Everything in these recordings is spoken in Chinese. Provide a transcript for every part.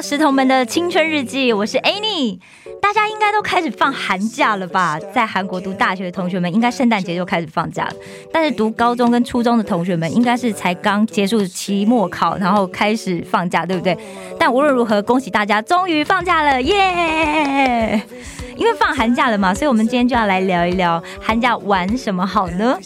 石头们的青春日记，我是 Annie。大家应该都开始放寒假了吧？在韩国读大学的同学们，应该圣诞节就开始放假了。但是读高中跟初中的同学们，应该是才刚结束期末考，然后开始放假，对不对？但无论如何，恭喜大家终于放假了，耶！因为放寒假了嘛，所以我们今天就要来聊一聊寒假玩什么好呢？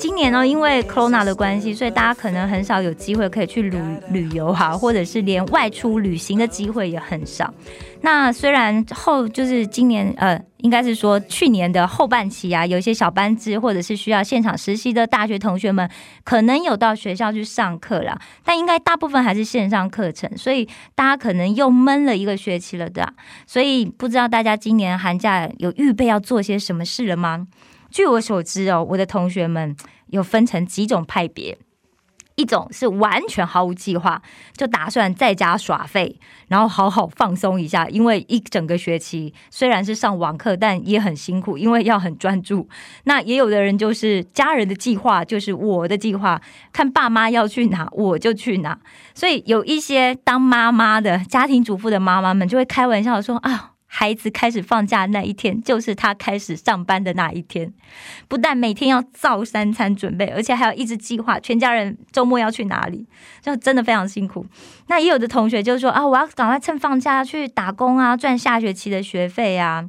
今年呢，因为 Corona 的关系，所以大家可能很少有机会可以去旅旅游哈，或者是连外出旅行的机会也很少。那虽然后就是今年呃，应该是说去年的后半期啊，有一些小班制或者是需要现场实习的大学同学们，可能有到学校去上课啦，但应该大部分还是线上课程，所以大家可能又闷了一个学期了的啊、所以不知道大家今年寒假有预备要做些什么事了吗？据我所知哦，我的同学们有分成几种派别。一种是完全毫无计划，就打算在家耍废，然后好好放松一下。因为一整个学期虽然是上网课，但也很辛苦，因为要很专注。那也有的人就是家人的计划，就是我的计划，看爸妈要去哪，我就去哪。所以有一些当妈妈的家庭主妇的妈妈们就会开玩笑说啊。孩子开始放假那一天，就是他开始上班的那一天。不但每天要造三餐准备，而且还要一直计划全家人周末要去哪里，就真的非常辛苦。那也有的同学就说啊，我要赶快趁放假去打工啊，赚下学期的学费啊。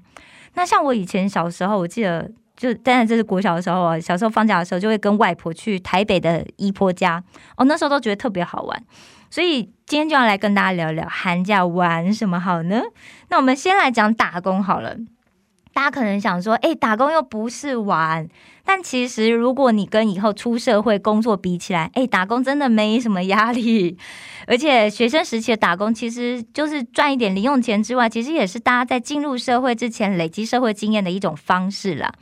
那像我以前小时候，我记得就当然这是国小的时候啊，小时候放假的时候就会跟外婆去台北的姨婆家，哦，那时候都觉得特别好玩。所以今天就要来跟大家聊聊寒假玩什么好呢？那我们先来讲打工好了。大家可能想说，哎，打工又不是玩，但其实如果你跟以后出社会工作比起来，哎，打工真的没什么压力，而且学生时期的打工其实就是赚一点零用钱之外，其实也是大家在进入社会之前累积社会经验的一种方式啦。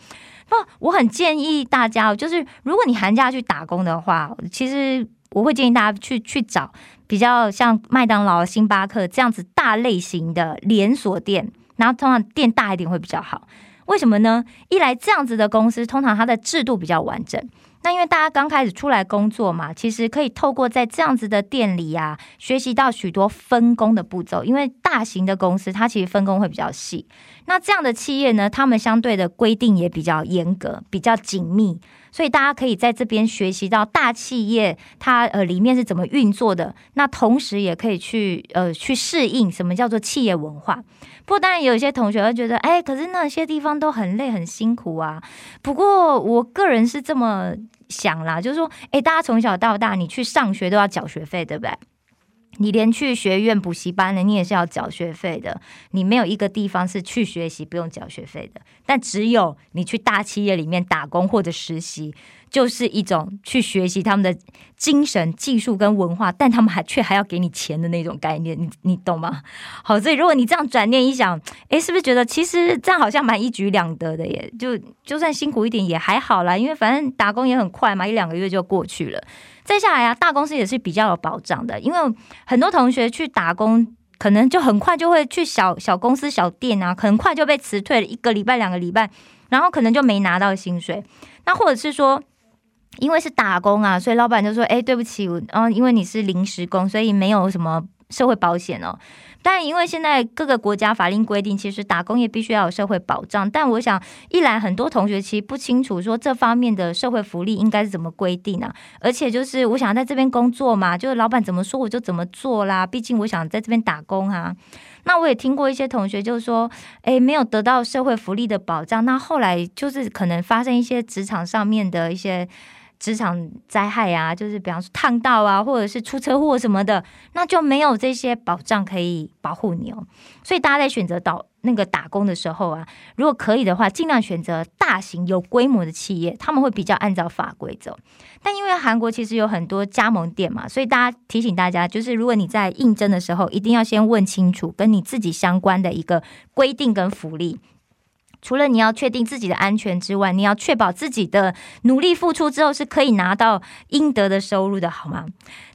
不，我很建议大家，就是如果你寒假去打工的话，其实我会建议大家去去找比较像麦当劳、星巴克这样子大类型的连锁店。然后通常店大一点会比较好，为什么呢？一来这样子的公司通常它的制度比较完整，那因为大家刚开始出来工作嘛，其实可以透过在这样子的店里啊，学习到许多分工的步骤。因为大型的公司它其实分工会比较细，那这样的企业呢，他们相对的规定也比较严格，比较紧密。所以大家可以在这边学习到大企业它呃里面是怎么运作的，那同时也可以去呃去适应什么叫做企业文化。不过当然有一些同学会觉得，哎，可是那些地方都很累很辛苦啊。不过我个人是这么想啦，就是说，哎，大家从小到大你去上学都要缴学费，对不对？你连去学院补习班的，你也是要缴学费的。你没有一个地方是去学习不用缴学费的，但只有你去大企业里面打工或者实习，就是一种去学习他们的精神、技术跟文化，但他们还却还要给你钱的那种概念，你你懂吗？好，所以如果你这样转念一想，诶，是不是觉得其实这样好像蛮一举两得的耶？就就算辛苦一点也还好啦，因为反正打工也很快嘛，一两个月就过去了。再下来啊，大公司也是比较有保障的，因为很多同学去打工，可能就很快就会去小小公司、小店啊，很快就被辞退了一个礼拜、两个礼拜，然后可能就没拿到薪水。那或者是说，因为是打工啊，所以老板就说：“哎，对不起，我，嗯、因为你是临时工，所以没有什么社会保险哦。但，因为现在各个国家法令规定，其实打工也必须要有社会保障。但我想，一来很多同学其实不清楚说这方面的社会福利应该是怎么规定啊。而且就是我想在这边工作嘛，就是老板怎么说我就怎么做啦。毕竟我想在这边打工啊。那我也听过一些同学就是说，诶，没有得到社会福利的保障，那后来就是可能发生一些职场上面的一些。职场灾害啊，就是比方说烫到啊，或者是出车祸什么的，那就没有这些保障可以保护你哦。所以大家在选择到那个打工的时候啊，如果可以的话，尽量选择大型有规模的企业，他们会比较按照法规走。但因为韩国其实有很多加盟店嘛，所以大家提醒大家，就是如果你在应征的时候，一定要先问清楚跟你自己相关的一个规定跟福利。除了你要确定自己的安全之外，你要确保自己的努力付出之后是可以拿到应得的收入的，好吗？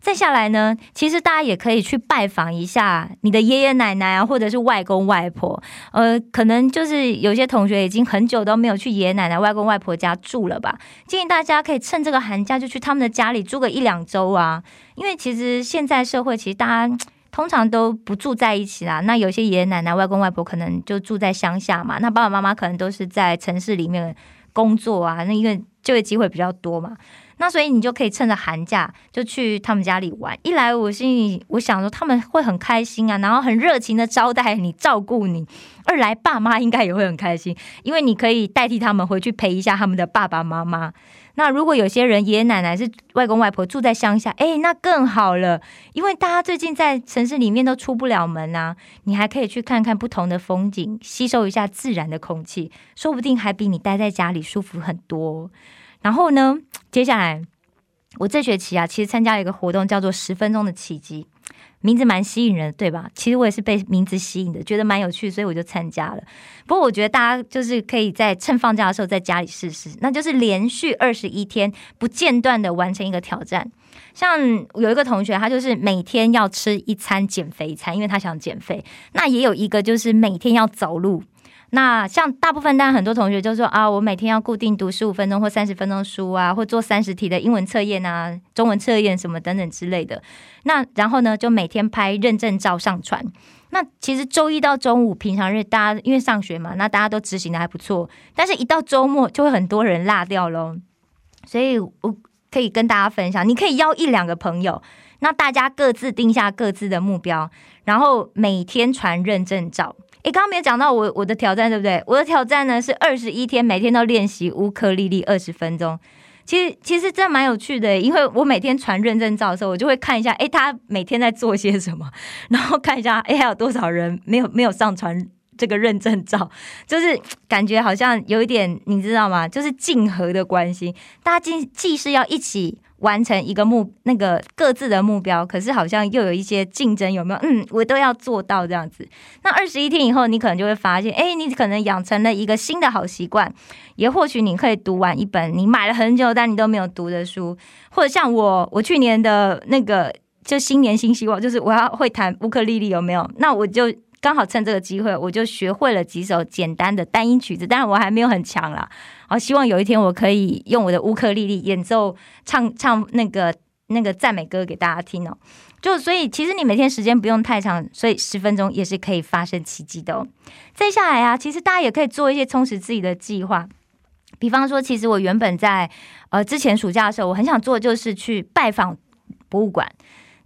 再下来呢，其实大家也可以去拜访一下你的爷爷奶奶啊，或者是外公外婆。呃，可能就是有些同学已经很久都没有去爷爷奶奶、外公外婆家住了吧？建议大家可以趁这个寒假就去他们的家里住个一两周啊，因为其实现在社会其实大家。通常都不住在一起啦，那有些爷爷奶奶、外公外婆可能就住在乡下嘛，那爸爸妈妈可能都是在城市里面工作啊，那因为就业机会比较多嘛，那所以你就可以趁着寒假就去他们家里玩。一来我心里我想说他们会很开心啊，然后很热情的招待你、照顾你；来爸妈应该也会很开心，因为你可以代替他们回去陪一下他们的爸爸妈妈。那如果有些人爷爷奶奶是外公外婆住在乡下，哎，那更好了，因为大家最近在城市里面都出不了门啊，你还可以去看看不同的风景，吸收一下自然的空气，说不定还比你待在家里舒服很多。然后呢，接下来我这学期啊，其实参加了一个活动，叫做十分钟的奇迹。名字蛮吸引人，对吧？其实我也是被名字吸引的，觉得蛮有趣，所以我就参加了。不过我觉得大家就是可以在趁放假的时候在家里试试，那就是连续二十一天不间断的完成一个挑战。像有一个同学，他就是每天要吃一餐减肥餐，因为他想减肥。那也有一个就是每天要走路。那像大部分，当然很多同学就说啊，我每天要固定读十五分钟或三十分钟书啊，或做三十题的英文测验啊、中文测验什么等等之类的。那然后呢，就每天拍认证照上传。那其实周一到周五平常日，大家因为上学嘛，那大家都执行的还不错。但是，一到周末就会很多人落掉喽。所以我可以跟大家分享，你可以邀一两个朋友，那大家各自定下各自的目标，然后每天传认证照。诶，刚刚没有讲到我我的挑战，对不对？我的挑战呢是二十一天，每天都练习乌克丽丽二十分钟。其实其实真蛮有趣的，因为我每天传认证照的时候，我就会看一下，诶，他每天在做些什么，然后看一下，诶，还有多少人没有没有上传这个认证照，就是感觉好像有一点，你知道吗？就是竞合的关系，大家既既是要一起。完成一个目那个各自的目标，可是好像又有一些竞争，有没有？嗯，我都要做到这样子。那二十一天以后，你可能就会发现，哎，你可能养成了一个新的好习惯，也或许你可以读完一本你买了很久但你都没有读的书，或者像我，我去年的那个就新年新希望，就是我要会弹乌克丽丽，有没有？那我就。刚好趁这个机会，我就学会了几首简单的单音曲子，但是我还没有很强啦。好，希望有一天我可以用我的乌克丽丽演奏唱唱那个那个赞美歌给大家听哦。就所以，其实你每天时间不用太长，所以十分钟也是可以发生奇迹的哦。再下来啊，其实大家也可以做一些充实自己的计划，比方说，其实我原本在呃之前暑假的时候，我很想做就是去拜访博物馆。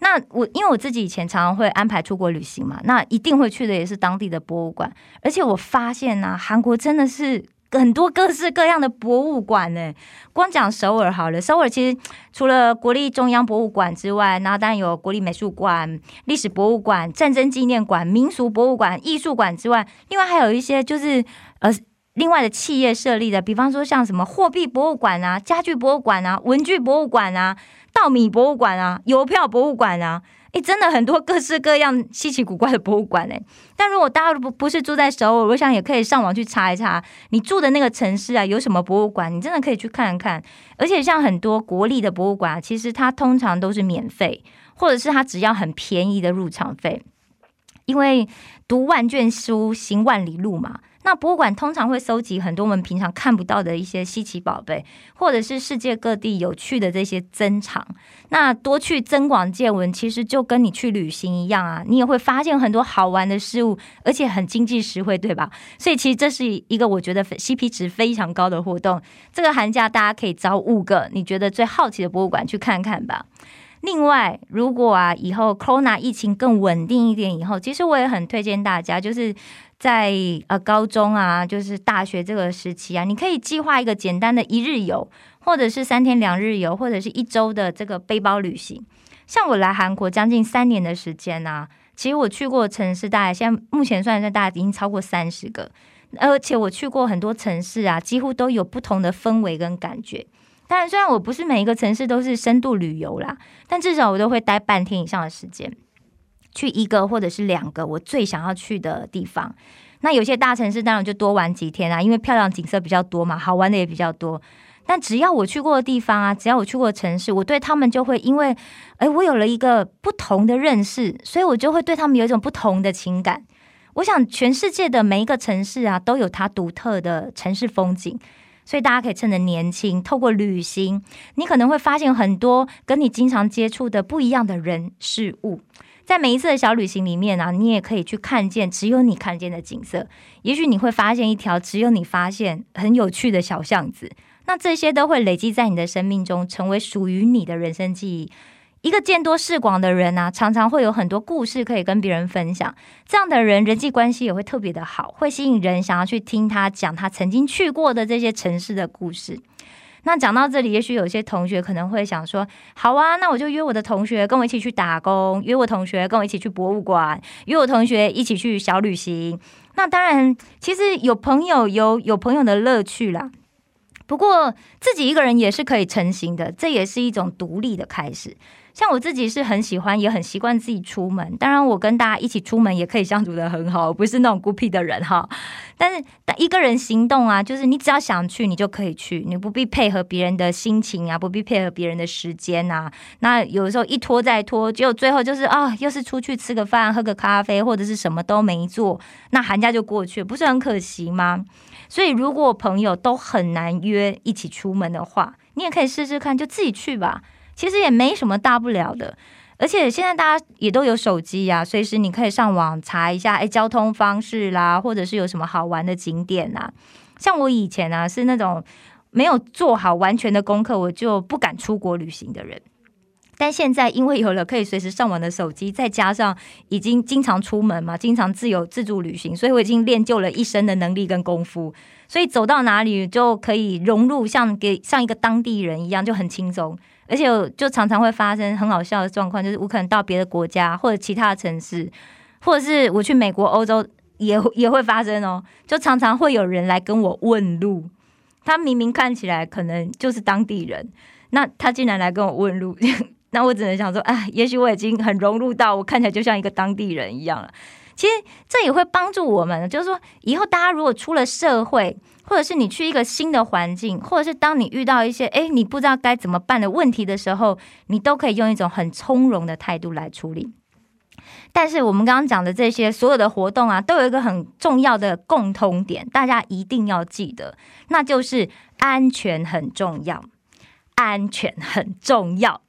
那我因为我自己以前常常会安排出国旅行嘛，那一定会去的也是当地的博物馆。而且我发现呢，韩国真的是很多各式各样的博物馆呢。光讲首尔好了，首尔其实除了国立中央博物馆之外，然后当然有国立美术馆、历史博物馆、战争纪念馆、民俗博物馆、艺术馆之外，另外还有一些就是呃另外的企业设立的，比方说像什么货币博物馆啊、家具博物馆啊、文具博物馆啊。稻米博物馆啊，邮票博物馆啊，诶，真的很多各式各样稀奇古怪的博物馆诶。但如果大家不不是住在首尔，我想也可以上网去查一查，你住的那个城市啊有什么博物馆，你真的可以去看看。而且像很多国立的博物馆，其实它通常都是免费，或者是它只要很便宜的入场费，因为读万卷书，行万里路嘛。那博物馆通常会收集很多我们平常看不到的一些稀奇宝贝，或者是世界各地有趣的这些珍藏。那多去增广见闻，其实就跟你去旅行一样啊，你也会发现很多好玩的事物，而且很经济实惠，对吧？所以其实这是一个我觉得 CP 值非常高的活动。这个寒假大家可以找五个你觉得最好奇的博物馆去看看吧。另外，如果啊以后 Corona 疫情更稳定一点以后，其实我也很推荐大家，就是在呃高中啊，就是大学这个时期啊，你可以计划一个简单的一日游，或者是三天两日游，或者是一周的这个背包旅行。像我来韩国将近三年的时间啊，其实我去过城市大概现在目前算算大概已经超过三十个，而且我去过很多城市啊，几乎都有不同的氛围跟感觉。当然，虽然我不是每一个城市都是深度旅游啦，但至少我都会待半天以上的时间，去一个或者是两个我最想要去的地方。那有些大城市当然就多玩几天啊，因为漂亮景色比较多嘛，好玩的也比较多。但只要我去过的地方啊，只要我去过的城市，我对他们就会因为，哎，我有了一个不同的认识，所以我就会对他们有一种不同的情感。我想，全世界的每一个城市啊，都有它独特的城市风景。所以大家可以趁着年轻，透过旅行，你可能会发现很多跟你经常接触的不一样的人事物。在每一次的小旅行里面啊，你也可以去看见只有你看见的景色。也许你会发现一条只有你发现很有趣的小巷子。那这些都会累积在你的生命中，成为属于你的人生记忆。一个见多识广的人啊，常常会有很多故事可以跟别人分享。这样的人人际关系也会特别的好，会吸引人想要去听他讲他曾经去过的这些城市的故事。那讲到这里，也许有些同学可能会想说：“好啊，那我就约我的同学跟我一起去打工，约我同学跟我一起去博物馆，约我同学一起去小旅行。”那当然，其实有朋友有有朋友的乐趣啦。不过自己一个人也是可以成型的，这也是一种独立的开始。像我自己是很喜欢，也很习惯自己出门。当然，我跟大家一起出门也可以相处的很好，不是那种孤僻的人哈。但是，一个人行动啊，就是你只要想去，你就可以去，你不必配合别人的心情啊，不必配合别人的时间啊。那有时候一拖再拖，就最后就是啊，又是出去吃个饭、喝个咖啡，或者是什么都没做，那寒假就过去，不是很可惜吗？所以，如果朋友都很难约一起出门的话，你也可以试试看，就自己去吧。其实也没什么大不了的，而且现在大家也都有手机呀，随时你可以上网查一下，哎，交通方式啦，或者是有什么好玩的景点呐。像我以前啊，是那种没有做好完全的功课，我就不敢出国旅行的人。但现在因为有了可以随时上网的手机，再加上已经经常出门嘛，经常自由自助旅行，所以我已经练就了一身的能力跟功夫，所以走到哪里就可以融入，像给像一个当地人一样，就很轻松。而且就常常会发生很好笑的状况，就是我可能到别的国家或者其他的城市，或者是我去美国、欧洲，也也会发生哦。就常常会有人来跟我问路，他明明看起来可能就是当地人，那他竟然来跟我问路，那我只能想说，哎，也许我已经很融入到我看起来就像一个当地人一样了。其实这也会帮助我们，就是说以后大家如果出了社会。或者是你去一个新的环境，或者是当你遇到一些哎你不知道该怎么办的问题的时候，你都可以用一种很从容的态度来处理。但是我们刚刚讲的这些所有的活动啊，都有一个很重要的共通点，大家一定要记得，那就是安全很重要，安全很重要。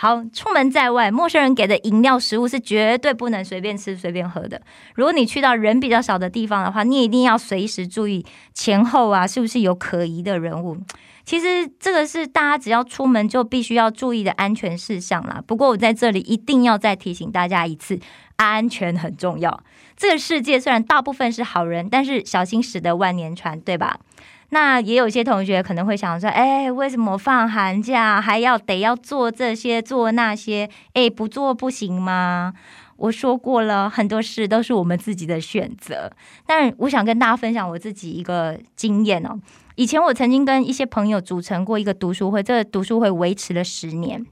好，出门在外，陌生人给的饮料、食物是绝对不能随便吃、随便喝的。如果你去到人比较少的地方的话，你一定要随时注意前后啊，是不是有可疑的人物。其实这个是大家只要出门就必须要注意的安全事项啦。不过我在这里一定要再提醒大家一次，安全很重要。这个世界虽然大部分是好人，但是小心驶得万年船，对吧？那也有些同学可能会想说，哎，为什么放寒假还要得要做这些做那些？哎，不做不行吗？我说过了很多事都是我们自己的选择。但我想跟大家分享我自己一个经验哦。以前我曾经跟一些朋友组成过一个读书会，这个读书会维持了十年。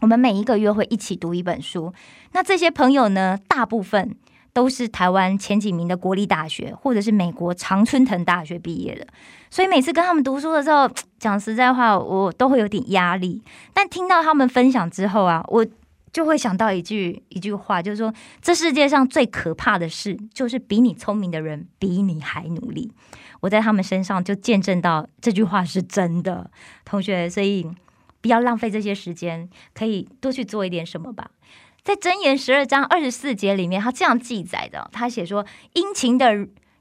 我们每一个月会一起读一本书。那这些朋友呢，大部分。都是台湾前几名的国立大学，或者是美国常春藤大学毕业的，所以每次跟他们读书的时候，讲实在话，我都会有点压力。但听到他们分享之后啊，我就会想到一句一句话，就是说，这世界上最可怕的事，就是比你聪明的人比你还努力。我在他们身上就见证到这句话是真的，同学，所以不要浪费这些时间，可以多去做一点什么吧。在箴言十二章二十四节里面，他这样记载的，他写说：殷勤的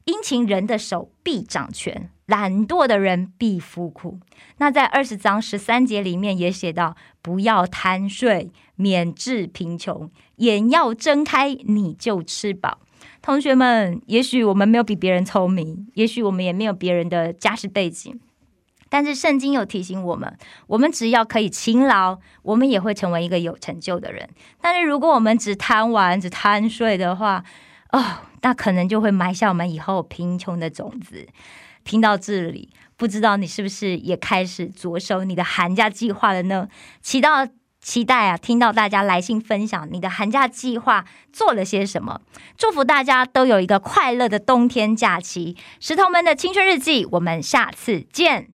殷勤人的手必掌权，懒惰的人必服苦。那在二十章十三节里面也写到：不要贪睡。免治贫穷，眼要睁开，你就吃饱。同学们，也许我们没有比别人聪明，也许我们也没有别人的家世背景，但是圣经有提醒我们：我们只要可以勤劳，我们也会成为一个有成就的人。但是如果我们只贪玩、只贪睡的话，哦，那可能就会埋下我们以后贫穷的种子。听到这里，不知道你是不是也开始着手你的寒假计划了呢？期待。期待啊！听到大家来信分享你的寒假计划做了些什么，祝福大家都有一个快乐的冬天假期。石头们的青春日记，我们下次见。